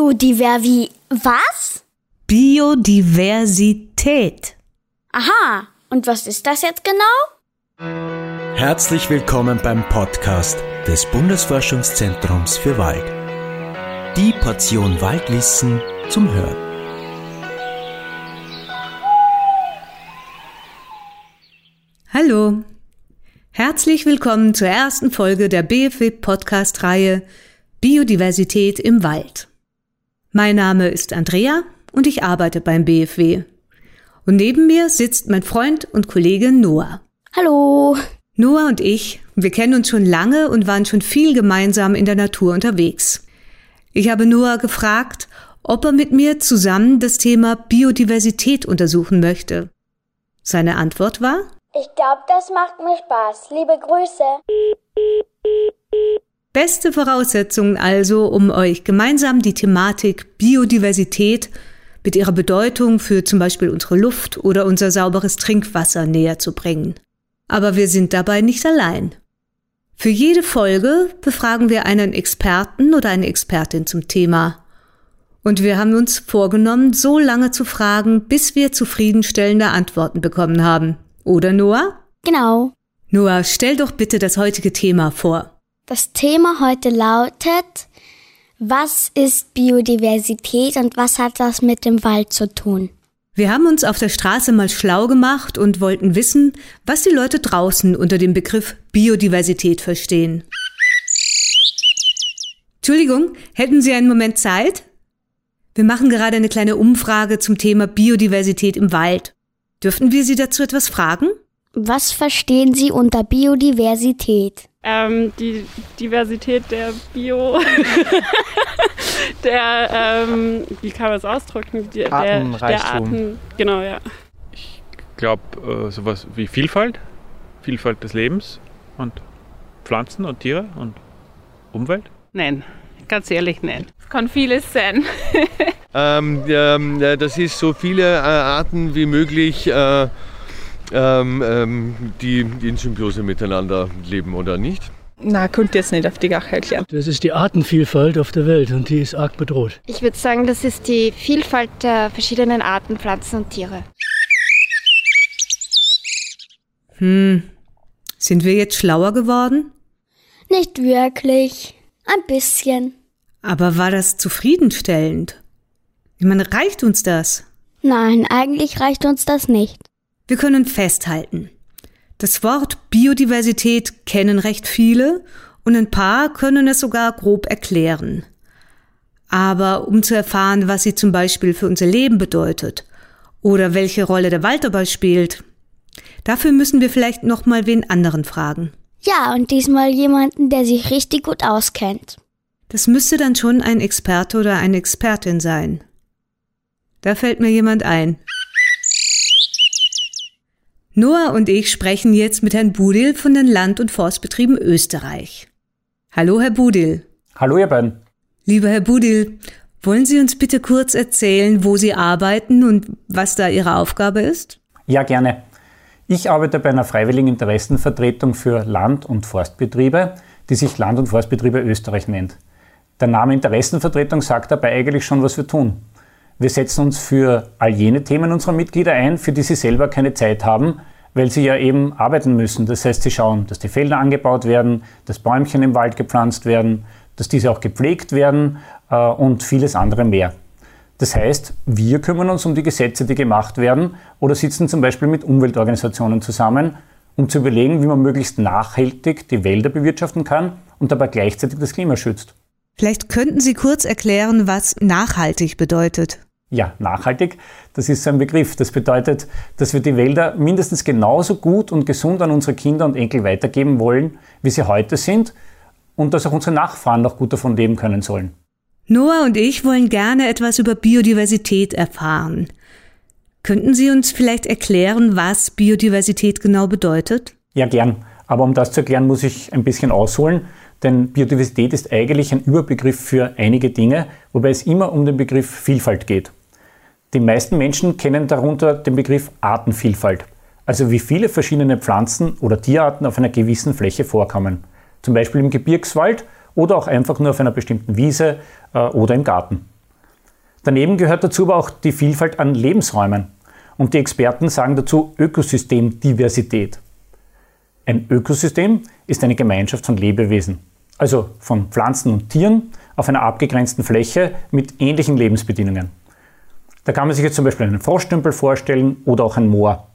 Biodiversi... Was? Biodiversität. Aha. Und was ist das jetzt genau? Herzlich willkommen beim Podcast des Bundesforschungszentrums für Wald. Die Portion Waldwissen zum Hören. Hallo. Herzlich willkommen zur ersten Folge der BFW Podcast Reihe Biodiversität im Wald. Mein Name ist Andrea und ich arbeite beim BFW. Und neben mir sitzt mein Freund und Kollege Noah. Hallo. Noah und ich, wir kennen uns schon lange und waren schon viel gemeinsam in der Natur unterwegs. Ich habe Noah gefragt, ob er mit mir zusammen das Thema Biodiversität untersuchen möchte. Seine Antwort war? Ich glaube, das macht mir Spaß. Liebe Grüße. Beste Voraussetzungen also, um euch gemeinsam die Thematik Biodiversität mit ihrer Bedeutung für zum Beispiel unsere Luft oder unser sauberes Trinkwasser näher zu bringen. Aber wir sind dabei nicht allein. Für jede Folge befragen wir einen Experten oder eine Expertin zum Thema. Und wir haben uns vorgenommen, so lange zu fragen, bis wir zufriedenstellende Antworten bekommen haben. Oder Noah? Genau. Noah, stell doch bitte das heutige Thema vor. Das Thema heute lautet, was ist Biodiversität und was hat das mit dem Wald zu tun? Wir haben uns auf der Straße mal schlau gemacht und wollten wissen, was die Leute draußen unter dem Begriff Biodiversität verstehen. Entschuldigung, hätten Sie einen Moment Zeit? Wir machen gerade eine kleine Umfrage zum Thema Biodiversität im Wald. Dürften wir Sie dazu etwas fragen? Was verstehen Sie unter Biodiversität? Ähm, die Diversität der Bio, der, ähm, wie kann man es ausdrücken? Die, der, der Arten, genau, ja. Ich glaube, äh, sowas wie Vielfalt, Vielfalt des Lebens und Pflanzen und Tiere und Umwelt. Nein, ganz ehrlich, nein. Kann vieles sein. ähm, ähm, das ist so viele äh, Arten wie möglich. Äh, ähm, ähm, die in Symbiose miteinander leben oder nicht? Na, könnt ihr jetzt nicht auf die Gache erklären. Das ist die Artenvielfalt auf der Welt und die ist arg bedroht. Ich würde sagen, das ist die Vielfalt der verschiedenen Arten, Pflanzen und Tiere. Hm, sind wir jetzt schlauer geworden? Nicht wirklich. Ein bisschen. Aber war das zufriedenstellend? Ich meine, reicht uns das? Nein, eigentlich reicht uns das nicht. Wir können festhalten. Das Wort Biodiversität kennen recht viele und ein paar können es sogar grob erklären. Aber um zu erfahren, was sie zum Beispiel für unser Leben bedeutet oder welche Rolle der Wald dabei spielt, dafür müssen wir vielleicht noch mal wen anderen fragen. Ja, und diesmal jemanden, der sich richtig gut auskennt. Das müsste dann schon ein Experte oder eine Expertin sein. Da fällt mir jemand ein. Noah und ich sprechen jetzt mit Herrn Budil von den Land- und Forstbetrieben Österreich. Hallo, Herr Budil. Hallo, ihr beiden. Lieber Herr Budil, wollen Sie uns bitte kurz erzählen, wo Sie arbeiten und was da Ihre Aufgabe ist? Ja, gerne. Ich arbeite bei einer freiwilligen Interessenvertretung für Land- und Forstbetriebe, die sich Land- und Forstbetriebe Österreich nennt. Der Name Interessenvertretung sagt dabei eigentlich schon, was wir tun. Wir setzen uns für all jene Themen unserer Mitglieder ein, für die sie selber keine Zeit haben, weil sie ja eben arbeiten müssen. Das heißt, sie schauen, dass die Felder angebaut werden, dass Bäumchen im Wald gepflanzt werden, dass diese auch gepflegt werden äh, und vieles andere mehr. Das heißt, wir kümmern uns um die Gesetze, die gemacht werden oder sitzen zum Beispiel mit Umweltorganisationen zusammen, um zu überlegen, wie man möglichst nachhaltig die Wälder bewirtschaften kann und dabei gleichzeitig das Klima schützt. Vielleicht könnten Sie kurz erklären, was nachhaltig bedeutet. Ja, nachhaltig, das ist so ein Begriff. Das bedeutet, dass wir die Wälder mindestens genauso gut und gesund an unsere Kinder und Enkel weitergeben wollen, wie sie heute sind und dass auch unsere Nachfahren noch gut davon leben können sollen. Noah und ich wollen gerne etwas über Biodiversität erfahren. Könnten Sie uns vielleicht erklären, was Biodiversität genau bedeutet? Ja, gern. Aber um das zu erklären, muss ich ein bisschen ausholen. Denn Biodiversität ist eigentlich ein Überbegriff für einige Dinge, wobei es immer um den Begriff Vielfalt geht. Die meisten Menschen kennen darunter den Begriff Artenvielfalt, also wie viele verschiedene Pflanzen oder Tierarten auf einer gewissen Fläche vorkommen, zum Beispiel im Gebirgswald oder auch einfach nur auf einer bestimmten Wiese äh, oder im Garten. Daneben gehört dazu aber auch die Vielfalt an Lebensräumen. Und die Experten sagen dazu Ökosystemdiversität. Ein Ökosystem ist eine Gemeinschaft von Lebewesen, also von Pflanzen und Tieren auf einer abgegrenzten Fläche mit ähnlichen Lebensbedingungen. Da kann man sich jetzt zum Beispiel einen Froschstümpel vorstellen oder auch ein Moor.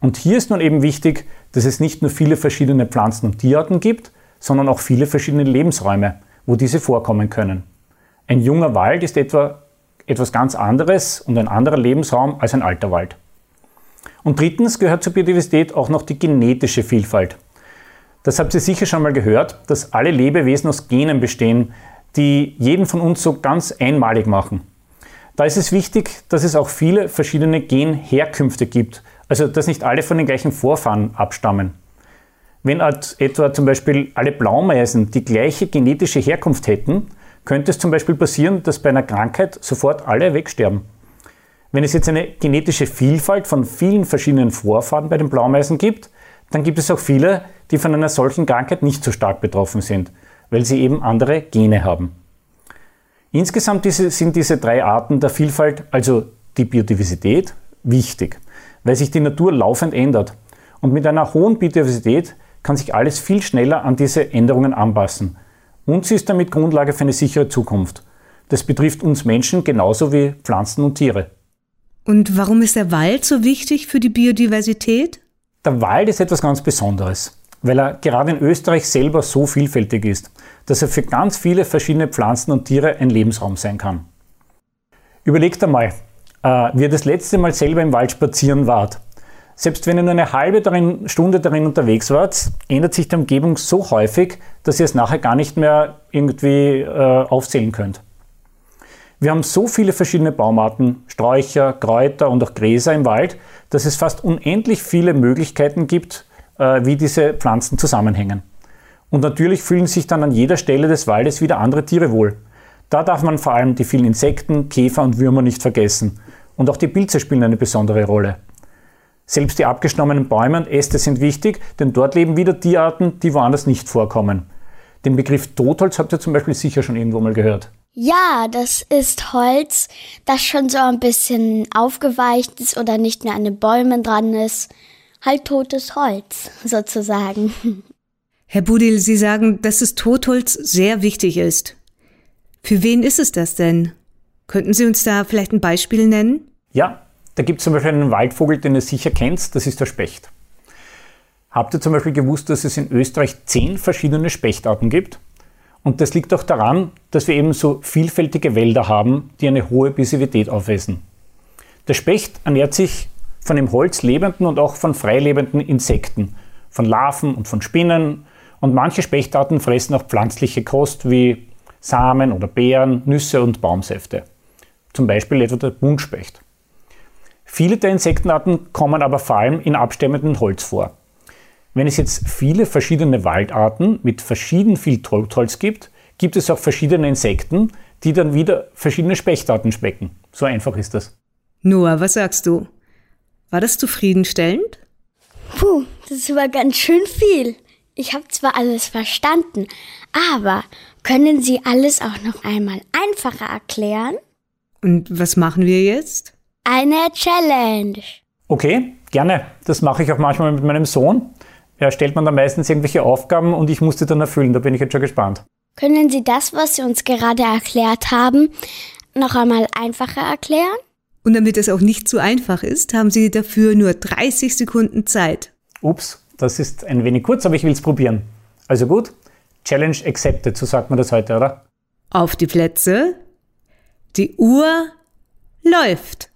Und hier ist nun eben wichtig, dass es nicht nur viele verschiedene Pflanzen- und Tierarten gibt, sondern auch viele verschiedene Lebensräume, wo diese vorkommen können. Ein junger Wald ist etwa etwas ganz anderes und ein anderer Lebensraum als ein alter Wald. Und drittens gehört zur Biodiversität auch noch die genetische Vielfalt. Das habt ihr sicher schon mal gehört, dass alle Lebewesen aus Genen bestehen, die jeden von uns so ganz einmalig machen. Da ist es wichtig, dass es auch viele verschiedene Genherkünfte gibt, also dass nicht alle von den gleichen Vorfahren abstammen. Wenn etwa zum Beispiel alle Blaumeisen die gleiche genetische Herkunft hätten, könnte es zum Beispiel passieren, dass bei einer Krankheit sofort alle wegsterben. Wenn es jetzt eine genetische Vielfalt von vielen verschiedenen Vorfahren bei den Blaumeisen gibt, dann gibt es auch viele, die von einer solchen Krankheit nicht so stark betroffen sind, weil sie eben andere Gene haben. Insgesamt sind diese drei Arten der Vielfalt, also die Biodiversität, wichtig, weil sich die Natur laufend ändert. Und mit einer hohen Biodiversität kann sich alles viel schneller an diese Änderungen anpassen. Und sie ist damit Grundlage für eine sichere Zukunft. Das betrifft uns Menschen genauso wie Pflanzen und Tiere. Und warum ist der Wald so wichtig für die Biodiversität? Der Wald ist etwas ganz Besonderes, weil er gerade in Österreich selber so vielfältig ist dass er für ganz viele verschiedene Pflanzen und Tiere ein Lebensraum sein kann. Überlegt einmal, äh, wie ihr das letzte Mal selber im Wald spazieren wart. Selbst wenn ihr nur eine halbe darin, Stunde darin unterwegs wart, ändert sich die Umgebung so häufig, dass ihr es nachher gar nicht mehr irgendwie äh, aufzählen könnt. Wir haben so viele verschiedene Baumarten, Sträucher, Kräuter und auch Gräser im Wald, dass es fast unendlich viele Möglichkeiten gibt, wie diese Pflanzen zusammenhängen. Und natürlich fühlen sich dann an jeder Stelle des Waldes wieder andere Tiere wohl. Da darf man vor allem die vielen Insekten, Käfer und Würmer nicht vergessen. Und auch die Pilze spielen eine besondere Rolle. Selbst die abgeschnommenen Bäume und Äste sind wichtig, denn dort leben wieder Tierarten, die woanders nicht vorkommen. Den Begriff Totholz habt ihr zum Beispiel sicher schon irgendwo mal gehört. Ja, das ist Holz, das schon so ein bisschen aufgeweicht ist oder nicht mehr an den Bäumen dran ist. Halt totes Holz, sozusagen. Herr Budil, Sie sagen, dass das Totholz sehr wichtig ist. Für wen ist es das denn? Könnten Sie uns da vielleicht ein Beispiel nennen? Ja, da gibt es zum Beispiel einen Waldvogel, den ihr sicher kennt, das ist der Specht. Habt ihr zum Beispiel gewusst, dass es in Österreich zehn verschiedene Spechtarten gibt? Und das liegt auch daran, dass wir eben so vielfältige Wälder haben, die eine hohe Bisivität aufweisen. Der Specht ernährt sich von im Holz lebenden und auch von freilebenden Insekten, von Larven und von Spinnen, und manche Spechtarten fressen auch pflanzliche Kost wie Samen oder Beeren, Nüsse und Baumsäfte. Zum Beispiel etwa der Buntspecht. Viele der Insektenarten kommen aber vor allem in abstemmendem Holz vor. Wenn es jetzt viele verschiedene Waldarten mit verschieden viel Totholz gibt, gibt es auch verschiedene Insekten, die dann wieder verschiedene Spechtarten specken. So einfach ist das. Noah, was sagst du? War das zufriedenstellend? Puh, das war ganz schön viel. Ich habe zwar alles verstanden, aber können Sie alles auch noch einmal einfacher erklären? Und was machen wir jetzt? Eine Challenge. Okay, gerne. Das mache ich auch manchmal mit meinem Sohn. Er stellt man dann meistens irgendwelche Aufgaben und ich muss die dann erfüllen. Da bin ich jetzt schon gespannt. Können Sie das, was Sie uns gerade erklärt haben, noch einmal einfacher erklären? Und damit es auch nicht zu einfach ist, haben Sie dafür nur 30 Sekunden Zeit. Ups, das ist ein wenig kurz, aber ich will es probieren. Also gut, Challenge accepted, so sagt man das heute, oder? Auf die Plätze. Die Uhr läuft.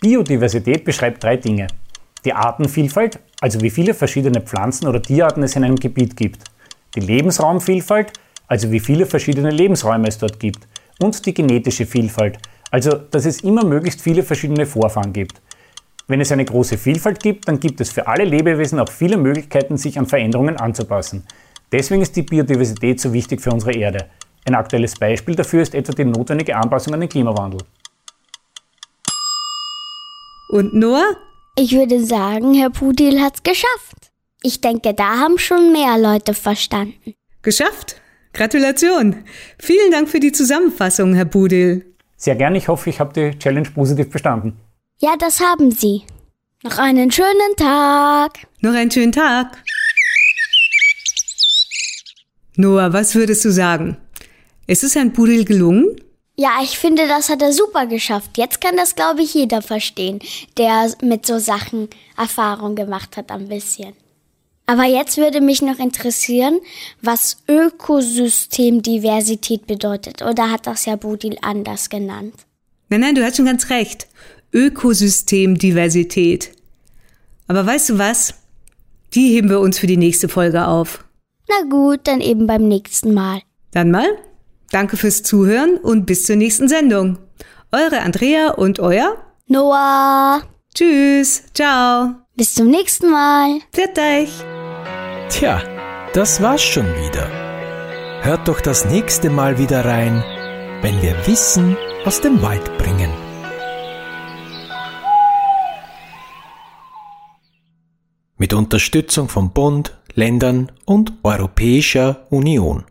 Biodiversität beschreibt drei Dinge. Die Artenvielfalt, also wie viele verschiedene Pflanzen oder Tierarten es in einem Gebiet gibt. Die Lebensraumvielfalt, also wie viele verschiedene Lebensräume es dort gibt. Und die genetische Vielfalt, also dass es immer möglichst viele verschiedene Vorfahren gibt. Wenn es eine große Vielfalt gibt, dann gibt es für alle Lebewesen auch viele Möglichkeiten, sich an Veränderungen anzupassen. Deswegen ist die Biodiversität so wichtig für unsere Erde. Ein aktuelles Beispiel dafür ist etwa die notwendige Anpassung an den Klimawandel. Und Noah? Ich würde sagen, Herr Pudil hat's geschafft. Ich denke, da haben schon mehr Leute verstanden. Geschafft? Gratulation. Vielen Dank für die Zusammenfassung, Herr Pudil. Sehr gerne. Ich hoffe, ich habe die Challenge positiv bestanden. Ja, das haben Sie. Noch einen schönen Tag. Noch einen schönen Tag. Noah, was würdest du sagen? Ist es Herrn Pudel gelungen? Ja, ich finde, das hat er super geschafft. Jetzt kann das, glaube ich, jeder verstehen, der mit so Sachen Erfahrung gemacht hat, ein bisschen. Aber jetzt würde mich noch interessieren, was Ökosystemdiversität bedeutet. Oder hat das Herr Budil anders genannt? Nein, nein, du hast schon ganz recht. Ökosystemdiversität. Aber weißt du was? Die heben wir uns für die nächste Folge auf. Na gut, dann eben beim nächsten Mal. Dann mal. Danke fürs Zuhören und bis zur nächsten Sendung. Eure Andrea und euer Noah. Tschüss. Ciao. Bis zum nächsten Mal. Pfiat euch. Tja, das war's schon wieder. Hört doch das nächste Mal wieder rein, wenn wir Wissen aus dem Wald bringen. Mit Unterstützung von Bund, Ländern und Europäischer Union.